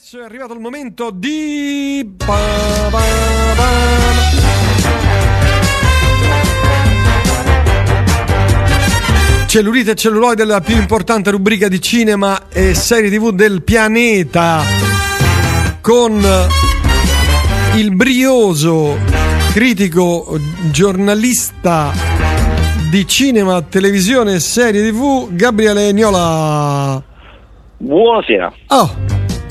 adesso è arrivato il momento di... Cellulite e celluloide, la più importante rubrica di cinema e serie tv del pianeta. Con il brioso critico giornalista di cinema, televisione e serie tv, Gabriele Niola. Buonasera. Oh,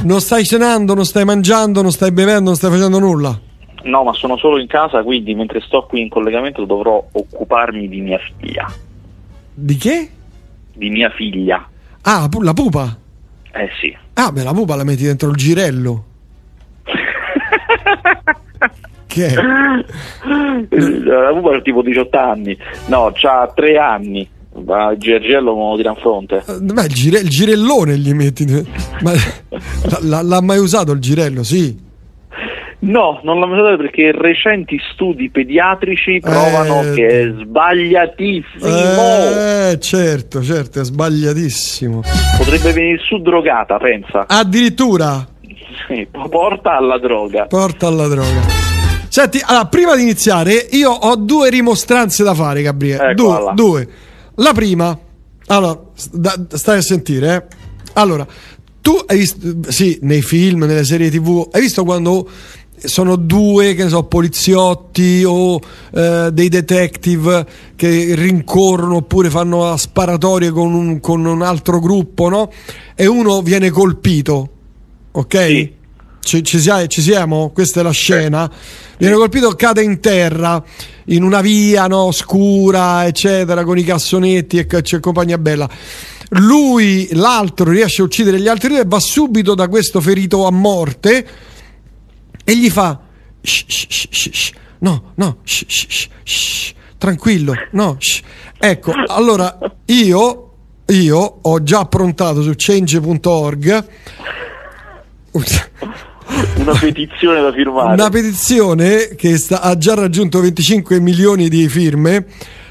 non stai cenando, non stai mangiando, non stai bevendo, non stai facendo nulla. No, ma sono solo in casa, quindi mentre sto qui in collegamento dovrò occuparmi di mia figlia. Di che? Di mia figlia. Ah, la pupa. Eh sì. Ah, beh, la pupa la metti dentro il girello. che? La pupa ha tipo 18 anni. No, c'ha 3 anni. Ma il gergello me lo tira in fronte. Eh, Beh, il, gire- il girellone gli metti. Ma l- l- l'ha mai usato il girello? Sì. No, non l'ho mai usato perché recenti studi pediatrici provano Eh, che è sbagliatissimo. Eh, certo, certo, è sbagliatissimo. Potrebbe venire su drogata, pensa. Addirittura Sì, porta alla droga. porta alla droga. Senti, allora, prima di iniziare, io ho due rimostranze da fare, Gabriele. Ecco, due, due. La prima, allora, stai a sentire, eh. Allora, tu hai visto, sì, nei film, nelle serie tv, hai visto quando sono due, che ne so, poliziotti o eh, dei detective che rincorrono oppure fanno sparatorie con un, con un altro gruppo, no? E uno viene colpito, ok? Sì. Ci, ci sia- ci siamo? Questa è la scena. Viene colpito, cade in terra in una via no, scura, eccetera, con i cassonetti e c'è compagnia bella. Lui, l'altro, riesce a uccidere gli altri due e va subito da questo ferito a morte e gli fa: "Shh, shh, shh, shh. No, no, shh, shh, shh. tranquillo, no. shh." Ecco, allora io, io ho già approntato su change.org Una petizione da firmare. una petizione che sta- ha già raggiunto 25 milioni di firme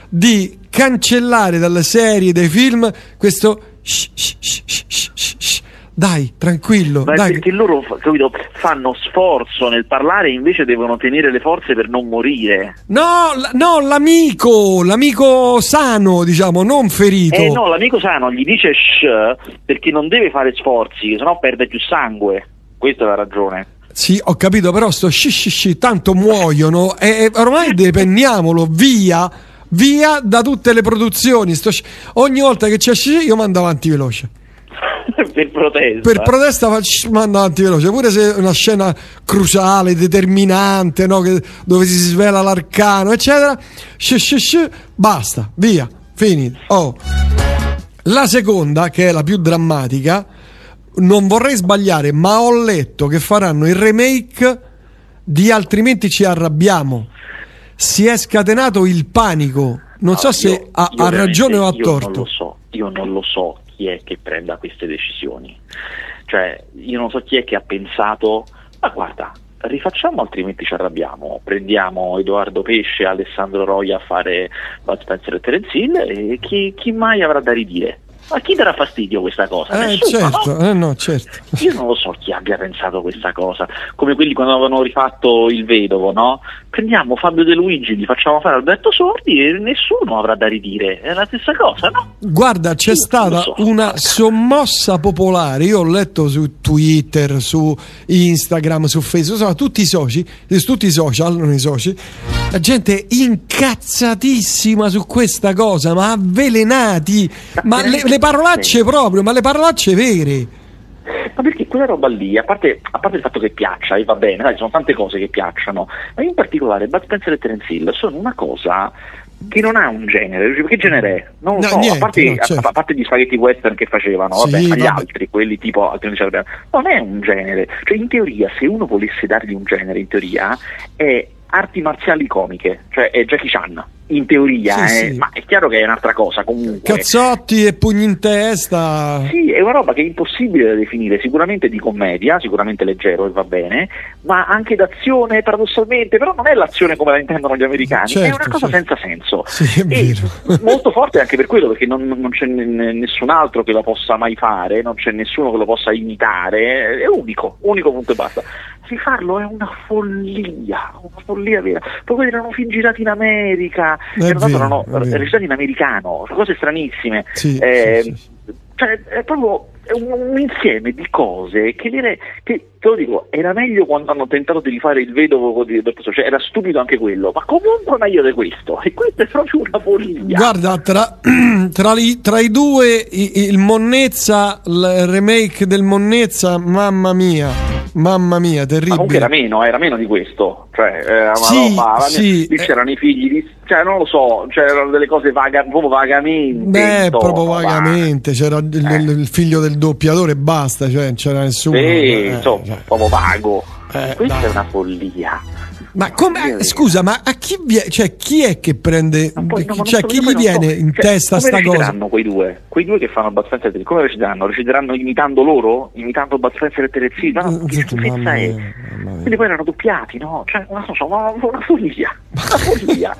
di cancellare dalle serie dei film questo shh, shh, shh, dai tranquillo Ma dai perché loro capito, fanno sforzo nel parlare e invece devono tenere le forze per non morire. no, la- no l'amico l'amico sano diciamo non ferito Eh no, l'amico sano gli dice shh perché non deve fare sforzi, sennò perde più sangue. Questa è la ragione. Sì, ho capito, però sto sci sci sci, tanto muoiono e, e ormai depenniamolo via, via da tutte le produzioni. Sto ogni volta che c'è sci io mando avanti veloce. per protesta. Per protesta faccio mando avanti veloce, pure se è una scena cruciale, determinante, no? che- dove si svela l'arcano, eccetera. Sci sci sci, basta, via, finito. Oh. La seconda, che è la più drammatica, non vorrei sbagliare, ma ho letto che faranno il remake di Altrimenti ci arrabbiamo. Si è scatenato il panico. Non so se io- ha, io ha ragione o ha Io non torto. lo so, io non lo so chi è che prenda queste decisioni. Cioè, io non so chi è che ha pensato, ma guarda, rifacciamo altrimenti ci arrabbiamo. Prendiamo Edoardo Pesce e Alessandro Roia a fare Bud Spencer e Terence Hill e chi, chi mai avrà da ridire? Ma chi darà fastidio questa cosa? Eh, Nessuno, certo, no? eh, no, certo. Io non lo so chi abbia pensato questa cosa, come quelli quando avevano rifatto il vedovo, no? Prendiamo Fabio De Luigi, gli facciamo fare Alberto Sordi e nessuno avrà da ridire, è la stessa cosa, no? Guarda, c'è Io stata so. una sommossa popolare. Io ho letto su Twitter, su Instagram, su Facebook, insomma, tutti i soci, su tutti i social, non i soci. La gente incazzatissima su questa cosa, ma avvelenati. Ma le, le parolacce proprio, ma le parolacce vere. Ma perché quella roba lì, a parte, a parte il fatto che piaccia, e va bene, dai, ci sono tante cose che piacciono, ma in particolare Bud Spencer e Terence Hill sono una cosa che non ha un genere, che genere è? Non lo No, so, a, niente, parte, no, a- certo. a parte gli spaghetti western che facevano, Sì, vabbè, ma gli altri, quelli tipo non è un genere, cioè in teoria se uno volesse dargli un genere, in teoria, è arti marziali comiche, cioè è Jackie Chan. in teoria, Sì, eh, sì. ma è chiaro che è un'altra cosa comunque. Cazzotti e pugni in testa. Sì, è una roba che è impossibile da definire, sicuramente di commedia, sicuramente leggero e va bene, ma anche d'azione paradossalmente, però non è l'azione come la intendono gli americani, è Certo, una cosa certo. senza senso. Sì, è e vero. molto forte anche per quello, perché non, non c'è n- nessun altro che lo possa mai fare, non c'è nessuno che lo possa imitare, è unico, unico punto e basta. Rifarlo è una follia, una follia vera. Poi quelli erano film girati in America, È erano, vero, erano recitati in americano, cose stranissime. Sì, Eh, sì, sì, cioè, è proprio un, un insieme di cose che, dire, che te lo dico, era meglio quando hanno tentato di rifare il vedovo di Dr. Cioè era stupido anche quello, ma comunque meglio di questo. E questo è proprio una follia. Guarda, tra, tra, li- tra i due, il Monnezza, il remake del Monnezza, mamma mia, mamma mia, Ma comunque era terribile. meno, era meno di questo. Cioè, una Sì, roba- sì, lì eh. c'erano i figli di. Cioè, non lo so, c'erano delle cose vaga, proprio vagamente. Beh, tono, proprio va. vagamente, c'era il, Eh. il- il figlio del doppiatore e basta, cioè non c'era nessuno. Sì, eh, insomma, cioè. proprio vago. Eh, Questa dai. è una follia. Ma come, scusa, ma a chi, vie- cioè, chi è che prende, Ma poi, no, cioè so, chi gli viene so, in cioè, testa come sta cosa? reciteranno quei due? Quei due che fanno Bud Spencer come reciteranno? Reciteranno imitando loro? Imitando Bud Spencer e Hill? Ma no, che schifezza è? Quindi poi erano doppiati, no? Cioè, so, ma una follia. Una follia.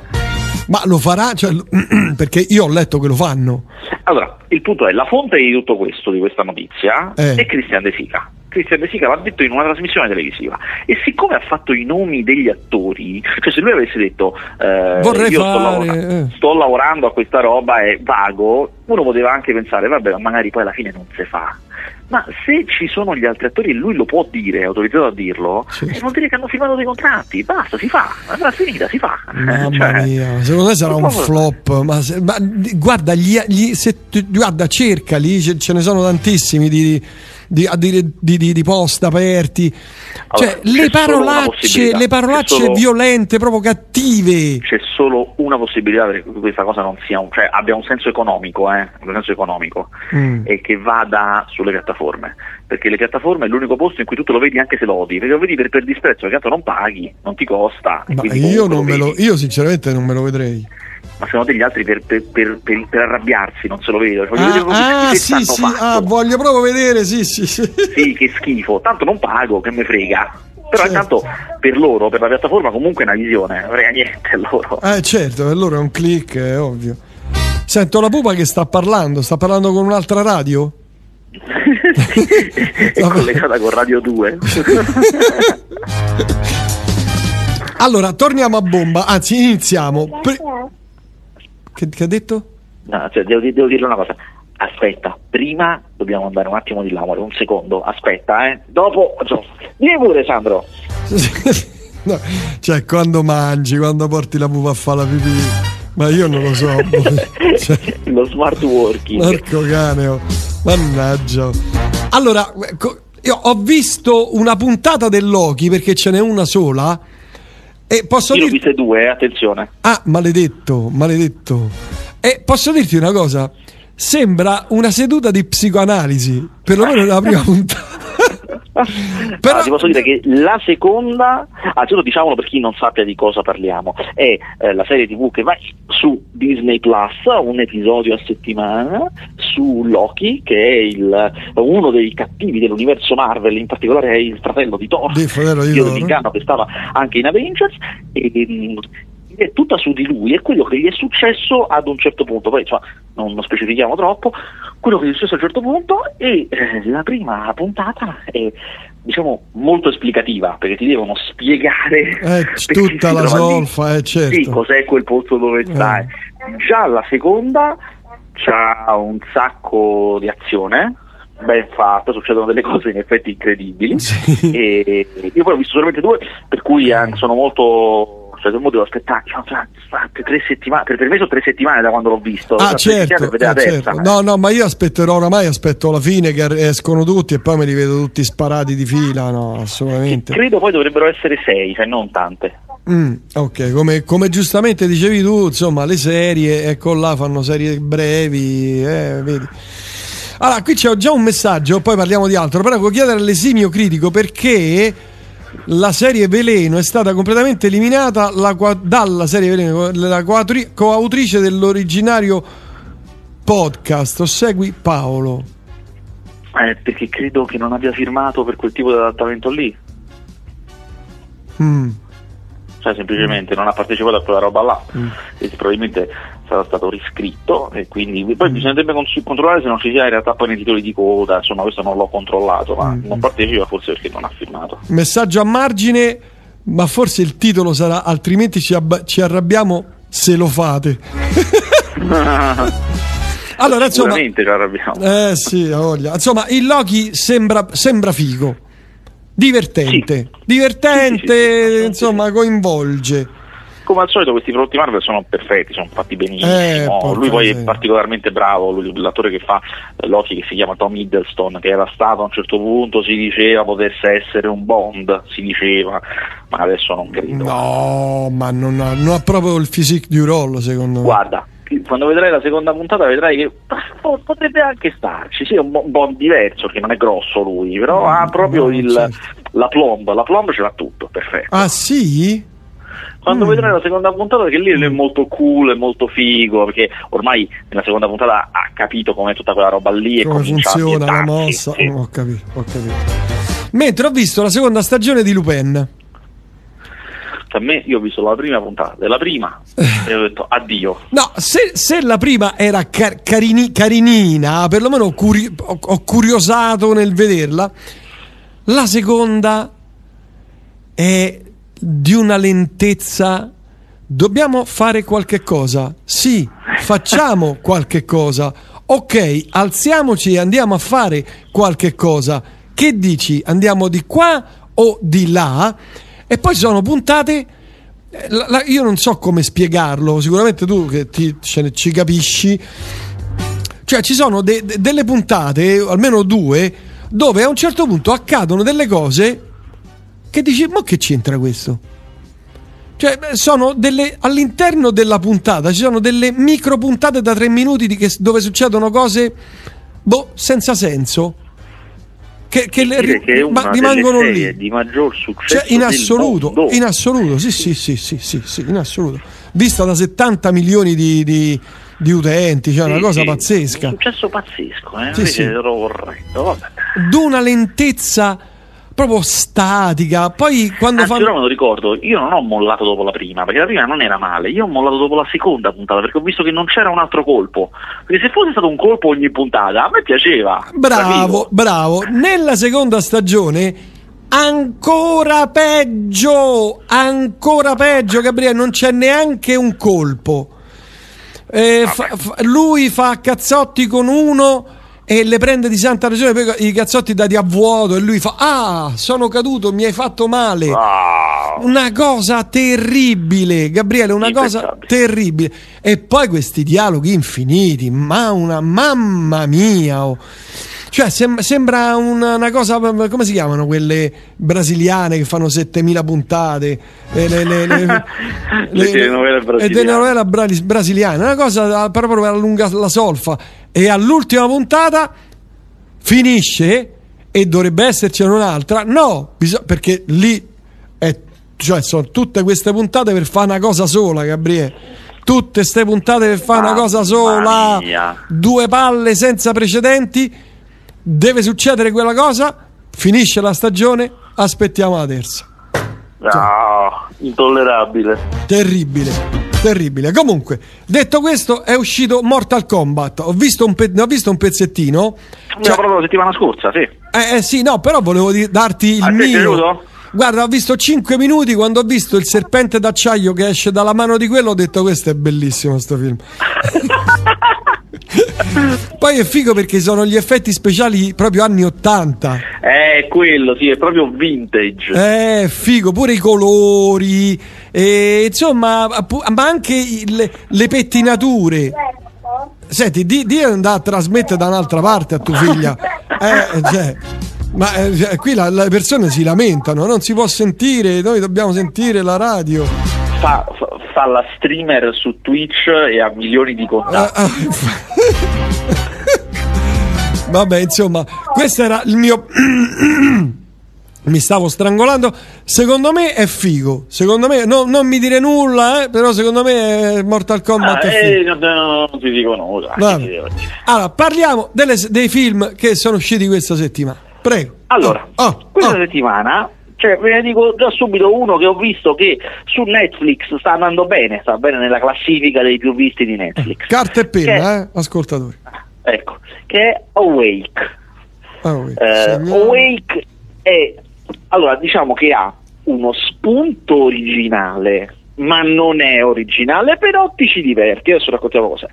Ma lo farà? Cioè, perché io ho letto che lo fanno. Allora, il punto è, la fonte di tutto questo, di questa notizia, Eh. è Christian De Sica. Christian De Sica l'ha detto in una trasmissione televisiva e siccome ha fatto i nomi degli attori, cioè se lui avesse detto eh, Vorrei io sto, fare, lavora- eh. sto lavorando a questa roba è vago, uno poteva anche pensare vabbè ma magari poi alla fine non si fa. Ma se ci sono gli altri attori e lui lo può dire, è autorizzato a dirlo, eh, vuol dire che hanno firmato dei contratti, basta, si fa, è finita, si fa. Mamma Cioè, mia, secondo me sarà un flop. Ma, se- ma guarda, gli, gli- se guarda, cercali, ce, ce ne sono tantissimi di, di, di- di- di post aperti. Allora, Cioè, le parolacce, le parolacce solo- violente, proprio cattive. c'è solo una possibilità perché questa cosa non sia un, cioè abbia un senso economico, eh, un senso economico Mm. e che vada sulle piattaforme, perché le piattaforme è l'unico posto in cui tu te lo vedi anche se lo odi, perché lo vedi per, per disprezzo, perché tanto non paghi, non ti costa, Ma io, comunque non me lo, vedi. io sinceramente non me lo vedrei. Ma secondo te gli altri per, per- per- per- arrabbiarsi non se lo vedono, voglio Ah, che ah, schifezza sì, sì, ah, voglio proprio vedere, sì, sì, sì. Sì, che schifo, tanto non pago, che me frega. Però Certo. intanto per loro, per la piattaforma comunque è una visione, non frega niente loro. Eh certo, per loro è un click, è ovvio. Sento la pupa che sta parlando, sta parlando con un'altra radio? è collegata con Radio 2. Allora, torniamo a bomba, anzi iniziamo. Pre- che, che ha detto? No, cioè, devo, devo dirle una cosa. Aspetta, prima dobbiamo andare un attimo di là, amore, un secondo. Aspetta, eh. Dopo. cioè, Vieni pure, Sandro. No, cioè, quando mangi, quando porti la pupa a fare la pipì. Ma io non lo so. Cioè, Lo smart working. porco cane, oh. mannaggia. Allora, io ho visto una puntata del Loki perché ce n'è una sola. E posso Io dirti. viste due, eh, attenzione. Ah, maledetto, maledetto. E posso dirti una cosa? Sembra una seduta di psicoanalisi, perlomeno nella prima puntata. Però- Ah, ti posso dire che la seconda, anzitutto diciamolo per chi non sappia di cosa parliamo, è eh, la serie tv che va su Disney Plus, un episodio a settimana, su Loki, che è il- uno dei cattivi dell'universo Marvel, in particolare è il fratello di Thor, Del fratello di Thor. dell'inganno che stava anche in Avengers, e, è tutta su di lui, è quello che gli è successo ad un certo punto, poi insomma, non, specifichiamo troppo, quello che gli è successo a un certo punto e eh, la prima puntata è diciamo molto esplicativa perché ti devono spiegare Eh, tutta la solfa, eh, certo. sì, cos'è quel posto dove stai. Già la seconda c'ha un sacco di azione, ben fatta, succedono delle cose in effetti incredibili. Sì. E io poi ho visto solamente due, per cui eh, sono molto. Cioè, devo devo aspettare, diciamo, tra- tra- tre settimane, per, per me sono tre settimane da quando l'ho visto. Ah, certo, terza, certo. No, no, ma io aspetterò oramai, aspetto la fine che escono tutti e poi me li vedo tutti sparati di fila, no, assolutamente. Credo poi dovrebbero essere sei, cioè non tante. Mm, ok, come, come giustamente dicevi tu, insomma, le serie, ecco là, fanno serie brevi, eh, vedi. Allora, qui c'è già un messaggio, poi parliamo di altro, però devo chiedere all'esimio critico perché la serie Veleno è stata completamente eliminata la, dalla serie Veleno, la coautrice dell'originario podcast. Segui Paolo. Eh, perché credo che non abbia firmato per quel tipo di adattamento lì. Mm. Cioè, semplicemente non ha partecipato a quella roba là. Mm. E probabilmente sarà stato riscritto e quindi poi bisognerebbe controllare se non ci sia in realtà poi nei titoli di coda, insomma questo non l'ho controllato, ma Mm. non partecipa forse perché non ha firmato. Messaggio a margine, ma forse il titolo sarà altrimenti ci, abba- ci arrabbiamo se lo fate. Allora, insomma, Sicuramente ci arrabbiamo. eh sì, ha voglia. Insomma, il Loki sembra, sembra figo. Divertente, Sì. divertente, Sì, sì, insomma, coinvolge. Come al solito questi prodotti Marvel sono perfetti, sono fatti benissimo. Eh, lui poi è particolarmente bravo, lui- l'attore che fa eh, Loki che si chiama Tom Hiddleston, che era stato a un certo punto, si diceva potesse essere un Bond, si diceva, ma adesso non credo. No, ma non ha, non ha proprio il physique du role, secondo me. Guarda, quando vedrai la seconda puntata vedrai che po- potrebbe anche starci, sì, è un bo- Bond diverso, perché non è grosso lui, però ha proprio no, il, certo. la plomb, la plomb ce l'ha tutto, perfetto. Ah sì? Quando Mm. vedrai la seconda puntata, che lì è molto cool, è molto figo, perché ormai nella seconda puntata ha capito com'è tutta quella roba lì e Come a funziona la mossa? sì. Oh, ho capito, ho capito. Mentre ho visto la seconda stagione di Lupin. Per me, io ho visto la prima puntata della prima e ho detto addio. No, se, se la prima era car- carini- carinina, perlomeno ho, curi- ho- ho curiosato nel vederla, la seconda è di una lentezza. Dobbiamo fare qualche cosa? Sì, facciamo qualche cosa. Ok, alziamoci e andiamo a fare qualche cosa. Che dici? Andiamo di qua o di là? E poi ci sono puntate. eh, la- la- io non so come spiegarlo, sicuramente tu che ti, ne- ci capisci. Cioè, ci sono de- de- delle puntate, almeno due, dove a un certo punto accadono delle cose che dici, ma che c'entra questo? Cioè, sono delle all'interno della puntata ci sono delle micro puntate da tre minuti di che- dove succedono cose boh, senza senso. Che, che le- che ma una rimangono lì. di maggior successo Cioè, in assoluto, in assoluto, sì, sì, sì, sì, sì, sì, in assoluto. Vista da 70 milioni di, di- di utenti, cioè una Sì, cosa sì, pazzesca. Un successo pazzesco, eh? Sì, sì. corretto. D'una lentezza proprio statica. Poi quando Anzi, fanno. però me lo ricordo, io non ho mollato dopo la prima, perché la prima non era male, io ho mollato dopo la seconda puntata, perché ho visto che non c'era un altro colpo. Perché se fosse stato un colpo ogni puntata, a me piaceva. Bravo, bravo. Nella seconda stagione. Ancora peggio, ancora peggio, Gabriele. Non c'è neanche un colpo. Eh, fa- fa- lui fa cazzotti con uno e le prende di santa ragione. Poi i cazzotti dati a vuoto e lui fa: Ah, sono caduto, mi hai fatto male. Ah, Una cosa terribile, Gabriele, una cosa terribile. E poi questi dialoghi infiniti, ma una mamma mia. oh. Cioè, sem- sembra una, una cosa, come si chiamano quelle brasiliane che fanno 7000 puntate? Eh, le, le- le- Le brasiliane. telenovela brasiliane, una cosa proprio per allungare la solfa. E all'ultima puntata finisce e dovrebbe esserci un'altra. No, bisog- perché lì è, cioè, sono tutte queste puntate per fare una cosa sola, Gabriele. Tutte queste puntate per fare una cosa sola. Due palle senza precedenti. Deve succedere quella cosa. Finisce la stagione. Aspettiamo la terza. no, intollerabile. Terribile, terribile. Comunque, detto questo, è uscito Mortal Kombat. Ho visto un, pe- ne ho visto un pezzettino. Mi Cioè- proprio la settimana scorsa, sì. eh, eh, sì, no, però volevo di- darti il A è mio. Guarda, ho visto 5 minuti quando ho visto il serpente d'acciaio che esce dalla mano di quello, ho detto questo è bellissimo sto film. Poi è figo perché sono gli effetti speciali proprio anni 80. È quello, sì, è proprio vintage. Eh, figo, pure i colori, e, insomma, ma anche i- le, le pettinature. Senti, di, di andare a trasmettere da un'altra parte a tua figlia. Eh, cioè, ma eh, cioè, qui la- le persone si lamentano, non si può sentire, noi dobbiamo sentire la radio. Fa, fa- fa la streamer su Twitch e ha milioni di Ah, contatti. Vabbè, insomma, questo era il mio mi stavo strangolando. Secondo me è figo. Secondo me, no, non mi dire nulla, eh, però secondo me Mortal Kombat Ah, è eh, figo. non, non- ti dico nulla. Allora, parliamo delle- dei film che sono usciti questa settimana. Prego. Allora, Oh, oh, questa oh. settimana, cioè, ve ne dico già subito uno che ho visto che su Netflix sta andando bene, sta bene nella classifica dei più visti di Netflix. Carta e penna, eh, ascoltatori. Ecco, che è Awake. Oui. Eh. Awake è, allora, diciamo che ha uno spunto originale, ma non è originale, però ti ci diverti. Adesso raccontiamo cos'è.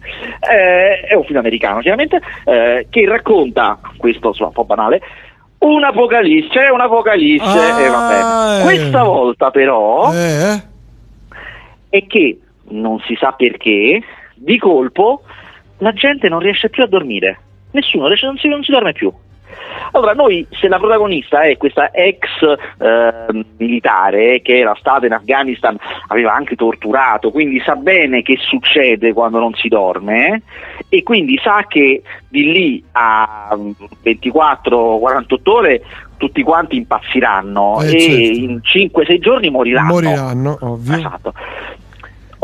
Eh, è un film americano, chiaramente, eh, che racconta, questo insomma, un po' banale, un'apocalisse, c'è un'apocalisse, Ah, e eh. Questa volta però Eh, è che, non si sa perché, di colpo la gente non riesce più a dormire. Nessuno riesce, non si, non si dorme più. Allora, noi, se la protagonista è questa ex eh, militare che era stata in Afghanistan, aveva anche torturato, quindi sa bene che succede quando non si dorme e quindi sa che di lì a 24-48 ore tutti quanti impazziranno Eh, e certo. in 5-6 giorni moriranno. Moriranno, ovvio. Esatto.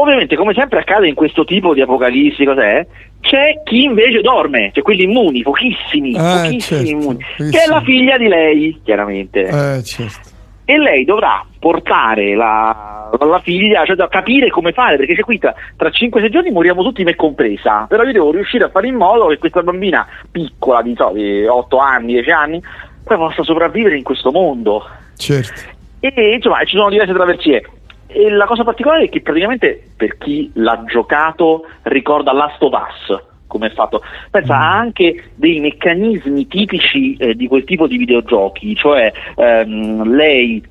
Ovviamente, come sempre accade in questo tipo di apocalissi, cos'è? C'è chi invece dorme, cioè quelli immuni, pochissimi, Eh, pochissimi certo, immuni, pochissimi. che è la figlia di lei, chiaramente. Eh, certo. E lei dovrà portare la, la figlia, cioè da capire come fare, perché c'è qui tra, tra 5-6 giorni moriamo tutti, me compresa. Però io devo riuscire a fare in modo che questa bambina piccola, di, so, di 8 anni, 10 anni, poi possa sopravvivere in questo mondo. Certo. E insomma ci sono diverse traversie. E la cosa particolare è che praticamente per chi l'ha giocato ricorda Last of Us come è fatto. Pensa, ha anche dei meccanismi tipici eh, di quel tipo di videogiochi, cioè ehm, lei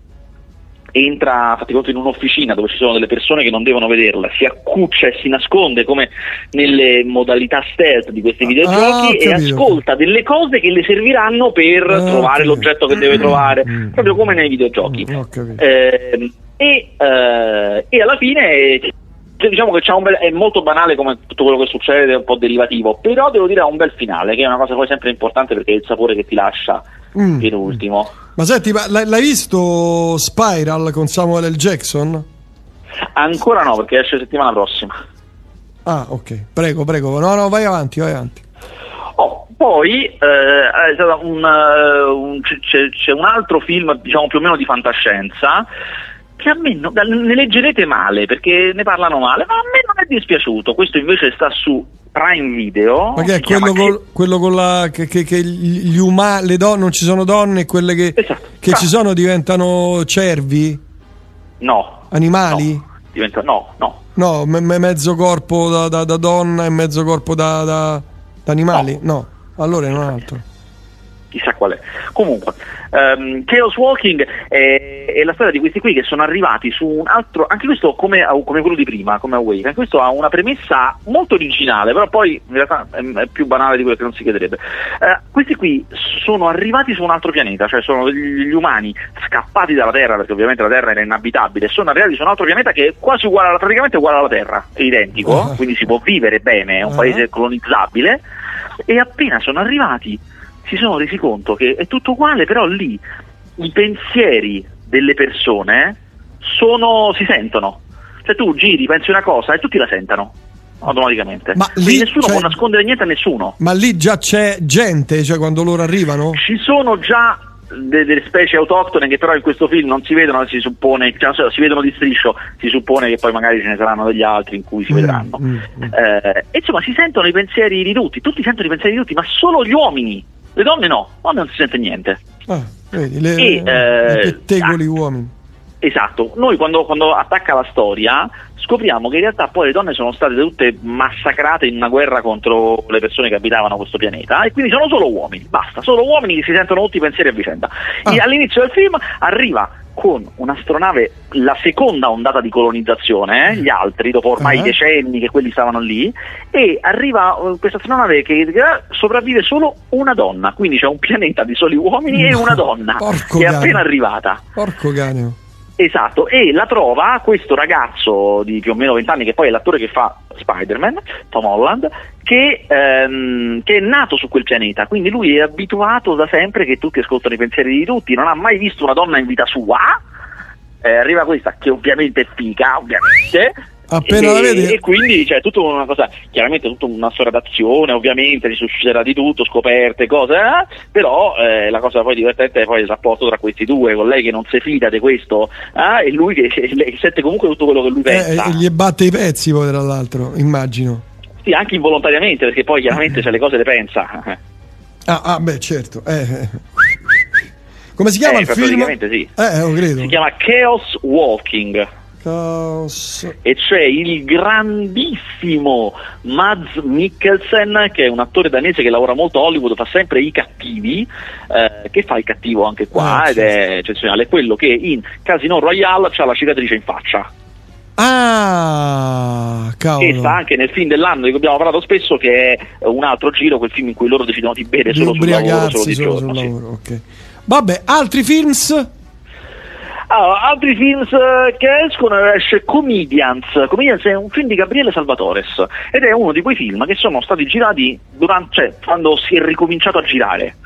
entra fatti conto in un'officina dove ci sono delle persone che non devono vederla, si accuccia e si nasconde come nelle modalità stealth di questi Ah, videogiochi ho e ascolta delle cose che le serviranno per Ah, trovare l'oggetto che deve trovare, Mm. proprio come nei videogiochi. Mm. Ehm, e, eh, e alla fine eh, diciamo che c'è un bel, è molto banale come tutto quello che succede, è un po' derivativo, però devo dire ha un bel finale, che è una cosa poi sempre importante perché è il sapore che ti lascia Mm. in ultimo. Ma senti, ma l'hai, visto Spiral con Samuel L. Jackson? Ancora no, perché esce settimana prossima. Ah, ok. Prego, prego. No, no, vai avanti, vai avanti. Oh, poi eh, è stato un, eh, un- c'è, c'è un altro film, diciamo più o meno di fantascienza, che a me no- ne leggerete male perché ne parlano male, ma a me non è dispiaciuto. Questo invece sta su Prime Video. Ma che è quello, col- quello con la. che, che, che gli umani, le donne, non ci sono donne, e quelle che, Esatto. che Ah. ci sono diventano cervi? No. Animali? No, diventa, no, no. No, me- me- mezzo corpo da, da- da donna e mezzo corpo da, da- da animali? No. Allora è un altro. Chissà qual è. Comunque, ehm, Chaos Walking è, è la storia di questi qui che sono arrivati su un altro, anche questo come, come quello di prima, come Awake, anche questo ha una premessa molto originale, però poi in realtà è, più banale di quello che non si chiederebbe. Eh, questi qui sono arrivati su un altro pianeta, cioè sono gli, umani scappati dalla Terra, perché ovviamente la Terra era inabitabile, sono arrivati su un altro pianeta che è quasi uguale, alla- praticamente uguale alla Terra, è identico, Ah. quindi si può vivere bene, è un Ah. paese colonizzabile, e appena sono arrivati si sono resi conto che è tutto uguale, però lì i pensieri delle persone sono, si sentono. Cioè tu giri, pensi una cosa e tutti la sentono automaticamente. Ma Quindi lì, nessuno cioè- può nascondere niente a nessuno. Ma lì già c'è gente, cioè quando loro arrivano? Ci sono già de- delle specie autoctone che però in questo film non si vedono, si suppone, cioè, so, si vedono di striscio, si suppone che poi magari ce ne saranno degli altri in cui si Mm, vedranno. mm, mm. Eh, insomma si sentono i pensieri di tutti, tutti sentono i pensieri di tutti, ma solo gli uomini. Le donne no, le donne non si sente niente. Ah, vedi, le, E, eh, i pettegoli ah. uomini. Esatto, noi quando, quando attacca la storia scopriamo che in realtà poi le donne sono state tutte massacrate in una guerra contro le persone che abitavano questo pianeta e quindi sono solo uomini, basta, solo uomini che si sentono tutti i pensieri a vicenda. Ah. E all'inizio del film arriva con un'astronave, la seconda ondata di colonizzazione, eh, gli altri, dopo ormai Ah. decenni che quelli stavano lì, e arriva eh, questa astronave che che sopravvive solo una donna, quindi c'è un pianeta di soli uomini e una donna Porco che è cane. appena arrivata. Porco cane. Esatto, e la trova questo ragazzo di più o meno 20 anni, che poi è l'attore che fa Spider-Man, Tom Holland, che, ehm, che, è nato su quel pianeta, quindi lui è abituato da sempre che tutti ascoltano i pensieri di tutti, non ha mai visto una donna in vita sua, eh, arriva questa che ovviamente è figa, ovviamente, Appena e, la vedi. e quindi c'è tutta una cosa, chiaramente tutta una storia d'azione, ovviamente si succederà di tutto, scoperte, cose, eh? però eh, la cosa poi divertente è poi il rapporto tra questi due, con lei che non si fida di questo eh? e lui che, che sente comunque tutto quello che lui pensa. Eh, e gli batte i pezzi poi tra l'altro, immagino. Sì, anche involontariamente, perché poi chiaramente se le cose le pensa. Ah, ah beh, certo. Eh. Come si chiama Eh, il film? sì. Eh, lo credo. Si chiama Chaos Walking. E c'è il grandissimo Mads Mikkelsen che è un attore danese che lavora molto a Hollywood, fa sempre i cattivi, eh, che fa il cattivo anche qua Ah, ed sì, è eccezionale, è quello che in Casino Royale ha la cicatrice in faccia. Ah, Che cavolo. sta anche nel film dell'anno di cui abbiamo parlato spesso, che è un altro giro, quel film in cui loro decidono di bere Di solo sul lavoro, solo di solo giorno. sul sì. lavoro, ok. Vabbè, altri films? Allora, altri films eh, che escono esce Comedians. Comedians è un film di Gabriele Salvatores ed è uno di quei film che sono stati girati durante, cioè, quando si è ricominciato a girare.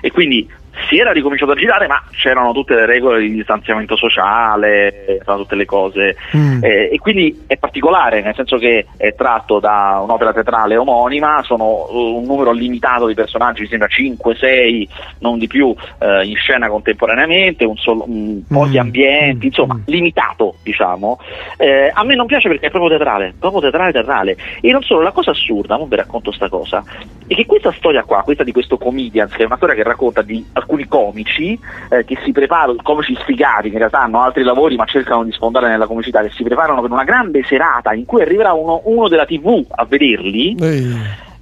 E quindi si era ricominciato a girare, ma c'erano tutte le regole di distanziamento sociale, tutte le cose. Mm. Eh, e quindi è particolare, nel senso che è tratto da un'opera teatrale omonima, sono uh, un numero limitato di personaggi, mi sembra 5, 6, non di più, eh, in scena contemporaneamente, un solo- un po' di Mm. ambienti, Mm. insomma, Mm. limitato, diciamo. Eh, a me non piace perché è proprio teatrale, proprio teatrale, teatrale. E non solo, la cosa assurda, ora vi racconto sta cosa, è che questa storia qua, questa di questo comedians, che è una storia che racconta di alcuni comici eh, che si preparano, comici sfigati, che in realtà hanno altri lavori ma cercano di sfondare nella comicità, che si preparano per una grande serata in cui arriverà uno, uno della TV a vederli Ehi.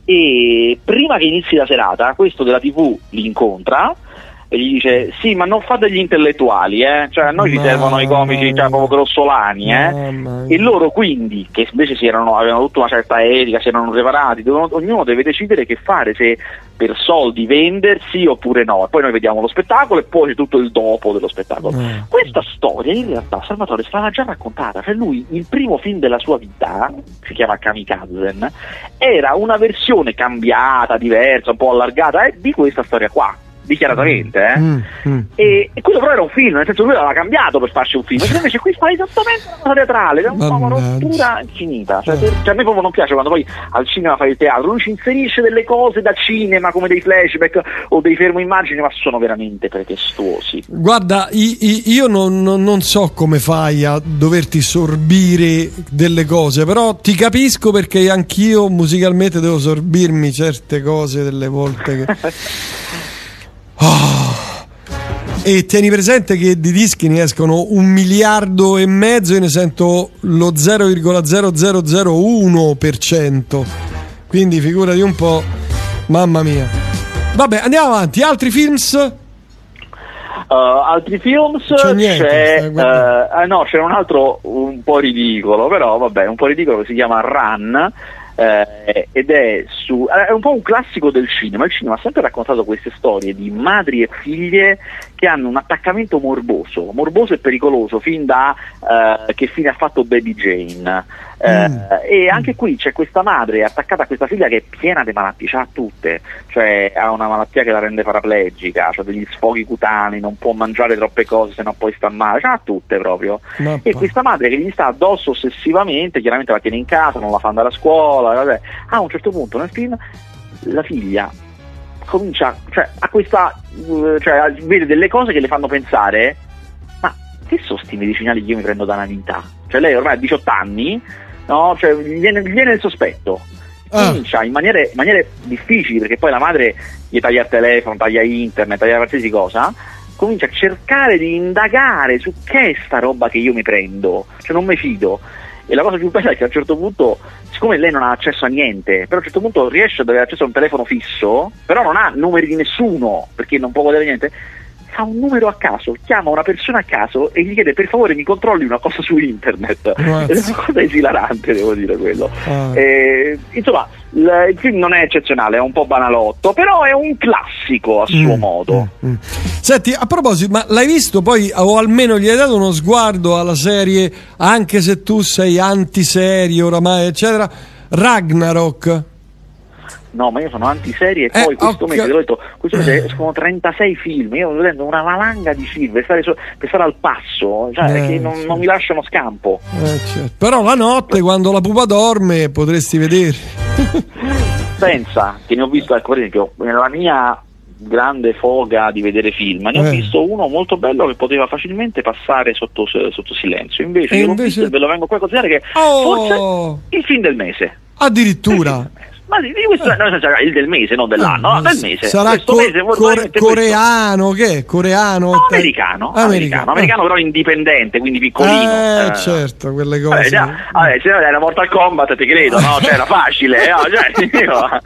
e prima che inizi la serata questo della TV li incontra e gli dice sì ma non fate gli intellettuali eh? cioè a noi ci servono i comici cioè, proprio grossolani eh? E loro quindi che invece si erano, avevano tutta una certa etica si erano preparati dovevano- ognuno deve decidere che fare se per soldi vendersi oppure no e poi noi vediamo lo spettacolo e poi c'è tutto il dopo dello spettacolo Eh. questa storia in realtà Salvatore stava già raccontata, cioè lui il primo film della sua vita, si chiama Kamikazen, era una versione cambiata, diversa, un po' allargata eh, di questa storia qua, dichiaratamente. Eh. Mm, mm. E, e quello però era un film, nel senso lui l'aveva cambiato per farci un film, invece qui fa esattamente una cosa teatrale, è una Mannaggia. rottura infinita. Cioè, Eh. cioè, a me proprio non piace quando poi al cinema fai il teatro, lui ci inserisce delle cose da cinema come dei flashback o dei fermo immagini, ma sono veramente pretestuosi. Guarda, io non, non- non so come fai a doverti sorbire delle cose, però ti capisco perché anch'io musicalmente devo sorbirmi certe cose delle volte che... Ah. E tieni presente che di dischi ne escono un miliardo e mezzo, io ne sento lo 0,0001%. Quindi figurati un po', mamma mia. Vabbè, andiamo avanti. Altri films? Uh, altri films C'è niente, c'è, eh, ah, no, c'è un altro un po' ridicolo, però vabbè, un po' ridicolo che si chiama Run eh, ed è su è un po' un classico del cinema. Il cinema ha sempre raccontato queste storie di madri e figlie che hanno un attaccamento morboso, morboso e pericoloso fin da eh, che fine ha fatto Baby Jane. Eh, Mm. E anche qui c'è questa madre attaccata a questa figlia che è piena di malattie, l'ha tutte, cioè ha una malattia che la rende paraplegica, ha degli sfoghi cutanei, non può mangiare troppe cose se no poi sta male, l'ha tutte proprio. Ma E pa- questa madre che gli sta addosso ossessivamente, chiaramente la tiene in casa, non la fa andare a scuola, vabbè. a un certo punto nel film la figlia comincia, cioè a questa, eh, cioè vede delle cose che le fanno pensare, ma che sono sti medicinali che io mi prendo da una vita? Cioè lei ormai ha 18 anni, no? Cioè gli viene, viene il sospetto. Ah. Comincia in maniere, maniere difficili, perché poi la madre gli taglia il telefono, taglia internet, taglia qualsiasi cosa, comincia a cercare di indagare su che è sta roba che io mi prendo, cioè non mi fido. E la cosa più bella è che a un certo punto, siccome lei non ha accesso a niente, però a un certo punto riesce ad avere accesso a un telefono fisso, però non ha numeri di nessuno, perché non può vedere niente, fa un numero a caso, chiama una persona a caso e gli chiede per favore mi controlli una cosa su internet. Ed è una cosa esilarante, devo dire quello. Ah. Eh, insomma, il, il film non è eccezionale, è un po' banalotto, però è un classico a suo Mm, modo. mm, mm. Senti, a proposito, ma l'hai visto poi, o almeno gli hai dato uno sguardo alla serie, anche se tu sei antiserie oramai, eccetera, Ragnarok? No, ma io sono antiserie e Eh, poi questo ok. mese, detto, questo mese escono 36 film, io sto vedendo una valanga di film per stare, so- per stare al passo, cioè Eh, che non, non mi lasciano scampo. Eh, certo. Però la notte, quando la pupa dorme, potresti vedere. Pensa che ne ho visto, ecco per esempio, nella mia grande foga di vedere film, ne ho Eh. visto uno molto bello che poteva facilmente passare sotto, sotto silenzio, invece E io l'ho invece- visto e ve lo vengo qua a considerare che Oh! forse il film del mese. Addirittura. Ma di questo, no, nel senso, il del mese, non dell'anno, no, del mese. Sarà Questo co- mese, core- probabilmente questo. coreano, che è? Coreano? No, americano, americano, americano però indipendente, quindi piccolino. Eh, eh. certo, quelle Vabbè, cose. già, vabbè, se era Mortal Kombat ti credo, no? Cioè era facile, no? cioè, io-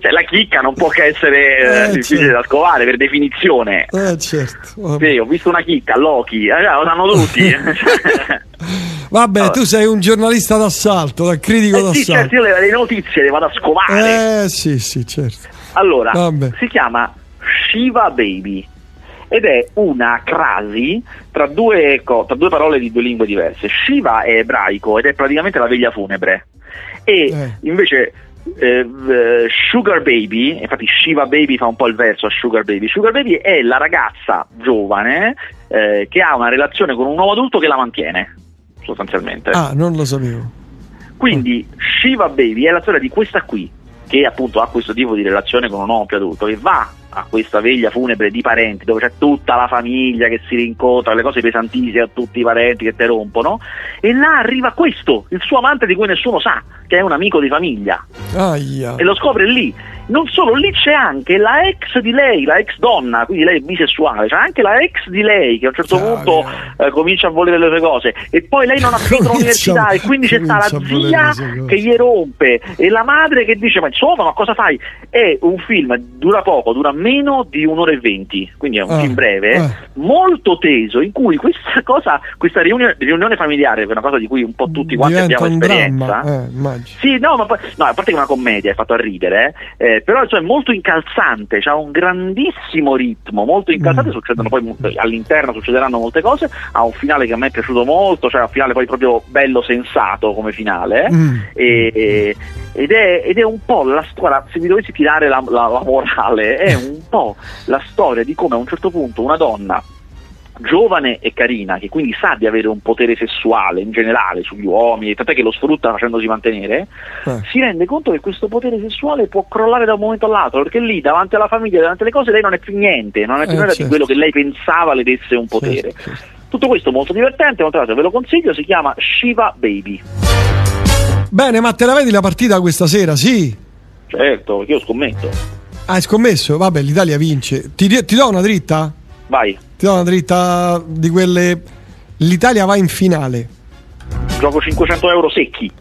cioè, la chicca non può che essere eh, Eh, difficile certo. da scovare per definizione. Eh, certo. Vabbè, Sì, ho visto una chicca, Loki, eh, lo sanno tutti. Vabbè, Vabbè. tu sei un giornalista d'assalto, da critico Eh sì, d'assalto. certo, io le, le notizie le vado a scovare. Eh, sì, sì, certo. Allora, Vabbè. si chiama Shiva Baby ed è una crasi tra due, tra due parole di due lingue diverse. Shiva è ebraico ed è praticamente la veglia funebre e Eh. invece eh, eh, Sugar Baby, infatti Shiva Baby fa un po' il verso a Sugar Baby, Sugar Baby è la ragazza giovane eh, che ha una relazione con un uomo adulto che la mantiene sostanzialmente. Ah, non lo sapevo. Quindi Shiva Baby è la storia di questa qui, che appunto ha questo tipo di relazione con un uomo più adulto, che va a questa veglia funebre di parenti, dove c'è tutta la famiglia che si rincontra, le cose pesantissime a tutti i parenti che te rompono, e là arriva questo, il suo amante di cui nessuno sa, che è un amico di famiglia, Aia. e lo scopre lì. Non solo, lì c'è anche la ex di lei, la ex donna, quindi lei è bisessuale, c'è anche la ex di lei che a un certo Chiaro. punto eh, comincia a volere le sue cose e poi lei non ha finito l'università e quindi c'è sta la zia che gli rompe e la madre che dice ma insomma ma cosa fai? È un film, dura poco, dura meno di un'ora e venti, quindi è un Ah, film breve, eh. molto teso in cui questa cosa, questa riunione, riunione familiare, che è una cosa di cui un po' tutti quanti Diventa abbiamo esperienza. dramma. Eh. Sì, no, ma poi, no, a parte che è una commedia, è fatto a ridere, eh, eh, però insomma, è molto incalzante, c'ha un grandissimo ritmo, molto incalzante, Mm. succedono poi all'interno succederanno molte cose, ha un finale che a me è piaciuto molto, cioè un finale poi proprio bello sensato come finale, eh, Mm. e- e- ed, è, ed è un po' la storia, se vi dovessi tirare la, la- la morale, è un po' la storia di come a un certo punto una donna giovane e carina, che quindi sa di avere un potere sessuale in generale sugli uomini, tant'è che lo sfrutta facendosi mantenere, Eh. si rende conto che questo potere sessuale può crollare da un momento all'altro, perché lì davanti alla famiglia, davanti alle cose, lei non è più niente, non è più Eh, nulla di certo. quello che lei pensava le desse un potere. Certo, certo. Tutto questo molto divertente, molto ve lo consiglio, si chiama Shiva Baby. Bene, ma te la vedi la partita questa sera? Sì. Certo, perché io scommetto. Hai scommesso? Vabbè, l'Italia vince. Ti, ti do una dritta? Vai, Ti do una dritta di quelle. L'Italia va in finale. gioco 500 euro secchi.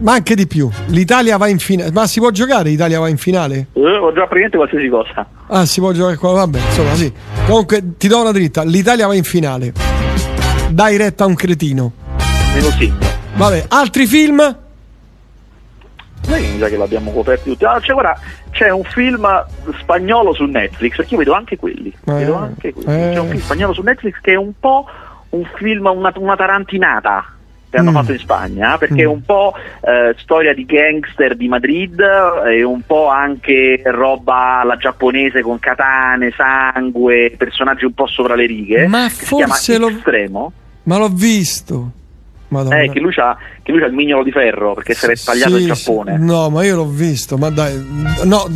Ma anche di più. L'Italia va in finale. Ma si può giocare? L'Italia va in finale? Eh, ho già praticamente qualsiasi cosa. Ah, si può giocare qua. Vabbè, insomma, sì. Comunque, ti do una dritta. L'Italia va in finale. Dai retta a un cretino. Meno sì. Vabbè, altri film? Noi mi sa che l'abbiamo coperti tutti. Ah, c'è, guarda, c'è un film spagnolo su Netflix, perché io vedo anche quelli. Eh, vedo anche quelli. eh. C'è un film spagnolo su Netflix che è un po' un film, una, una tarantinata che hanno Mm. fatto in Spagna, perché è Mm. un po' eh, storia di gangster di Madrid e un po' anche roba alla giapponese con katane, sangue, personaggi un po' sopra le righe. Ma forse lo- Extremo. Ma l'ho visto. Madonna. Eh, che lui c'ha, che lui c'ha il mignolo di ferro perché si era tagliato Sì, in. Giappone. No, ma io l'ho visto, ma dai, no.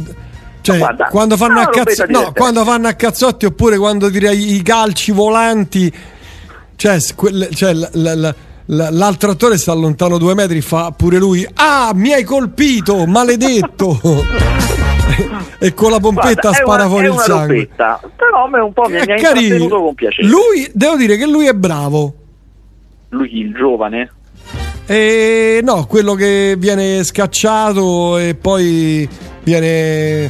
Cioè, Guarda, quando fanno, no, a lo cazzo- pensa no, quando fanno a cazzotti oppure quando direi i calci volanti, cioè, quelle- cioè, l- l- l- l- l'altro attore sta lontano due metri, fa pure lui: Ah, mi hai colpito, maledetto! e con la pompetta Guarda, spara una- fuori il sangue. robbetta, però a me un po' mi, È mi ha intrattenuto con piacere. Lui, devo dire che lui è bravo. Lui, il giovane, E no, quello che viene scacciato e poi viene.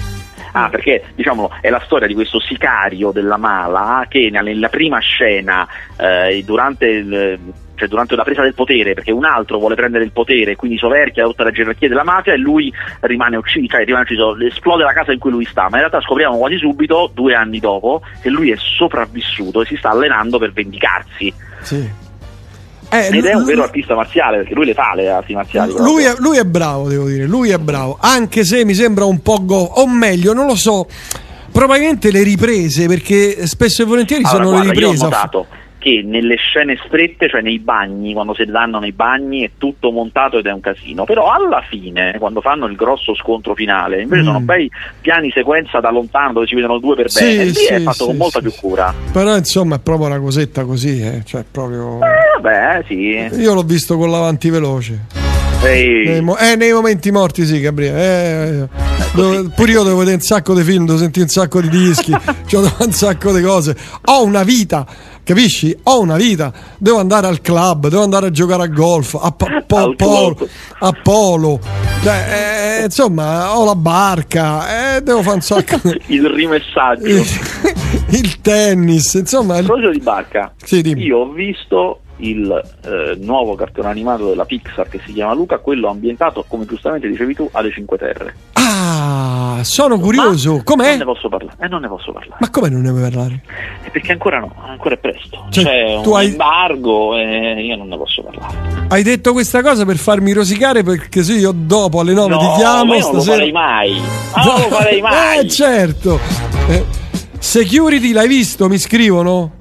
Ah, perché diciamo è la storia di questo sicario della mala che nella prima scena, eh, durante il cioè durante la presa del potere, perché un altro vuole prendere il potere, quindi soverchia tutta la gerarchia della mafia e lui rimane ucciso, cioè rimane ucciso, esplode la casa in cui lui sta, ma in realtà scopriamo quasi subito, due anni dopo, che lui è sopravvissuto e si sta allenando per vendicarsi. Sì. Eh, Ed è un vero artista marziale perché lui le fa le arti marziali. Lui è, lui è, bravo, devo dire. Lui è bravo. Anche se mi sembra un po' go. O meglio, non lo so. Probabilmente le riprese, perché spesso e volentieri allora, sono guarda, le riprese. Io ho notato che nelle scene strette, cioè nei bagni, quando si danno nei bagni, è tutto montato ed è un casino. Però alla fine, quando fanno il grosso scontro finale, invece mm. sono bei piani sequenza da lontano dove si vedono due per sì, bene. Lì sì, è fatto sì, con molta più cura. Però insomma è proprio una cosetta così, eh? cioè proprio. Eh, vabbè, sì. Io l'ho visto con l'avanti veloce. Nei, mo- eh, nei momenti morti, sì, Gabriele. Eh, eh, dove, pure io devo vedere un sacco di film, devo sentire un sacco di dischi, cioè, un sacco di cose. Ho una vita capisci? Ho una vita, devo andare al club, devo andare a giocare a golf, a, po- po- polo, a polo, cioè, eh, insomma, ho la barca, eh, devo fare un sacco. il rimessaggio, il, il tennis, insomma. Proposito di barca, sì, io ho visto il eh, nuovo cartone animato della Pixar che si chiama Luca, quello ambientato, come giustamente dicevi tu, alle Cinque Terre. Ah, sono curioso. Ma Com'è? Non ne posso parlare. Eh, non ne posso parlare. Ma come non ne vuoi parlare? Eh, perché ancora no, ancora è presto. Cioè, C'è tu un hai- embargo e io non ne posso parlare. Hai detto questa cosa per farmi rosicare perché se io dopo alle 9 no, ti chiamo ma io non lo farei mai. Ma non lo farei mai. Eh, certo. Eh, security l'hai visto? Mi scrivono?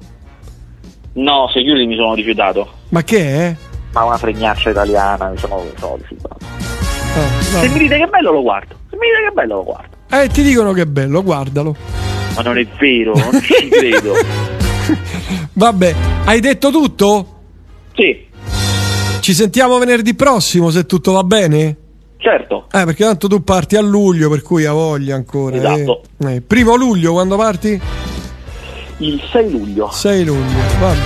No, Security mi sono rifiutato. Ma che è? Ma una fregnaccia italiana, mi sono, mi sono rifiutato. Ah, Se mi dite che è bello lo guardo. Se mi dite che è bello lo guardo. Eh, ti dicono che è bello, guardalo. Ma non è vero, non ci credo. Vabbè, hai detto tutto? Sì, Ci sentiamo venerdì prossimo se tutto va bene? certo. Eh, perché tanto tu parti a luglio, per cui ha voglia ancora. eh. Esatto. Eh, primo luglio quando parti? Il 6 luglio. 6 luglio. Vabbè.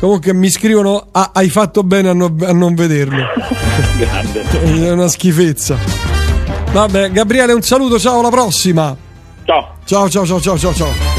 Comunque mi scrivono "Ah, hai fatto bene a, no- a non vederlo. Grande. È una schifezza. Vabbè, Gabriele, un saluto, ciao, alla prossima. Ciao. Ciao, ciao, ciao, ciao, ciao, ciao.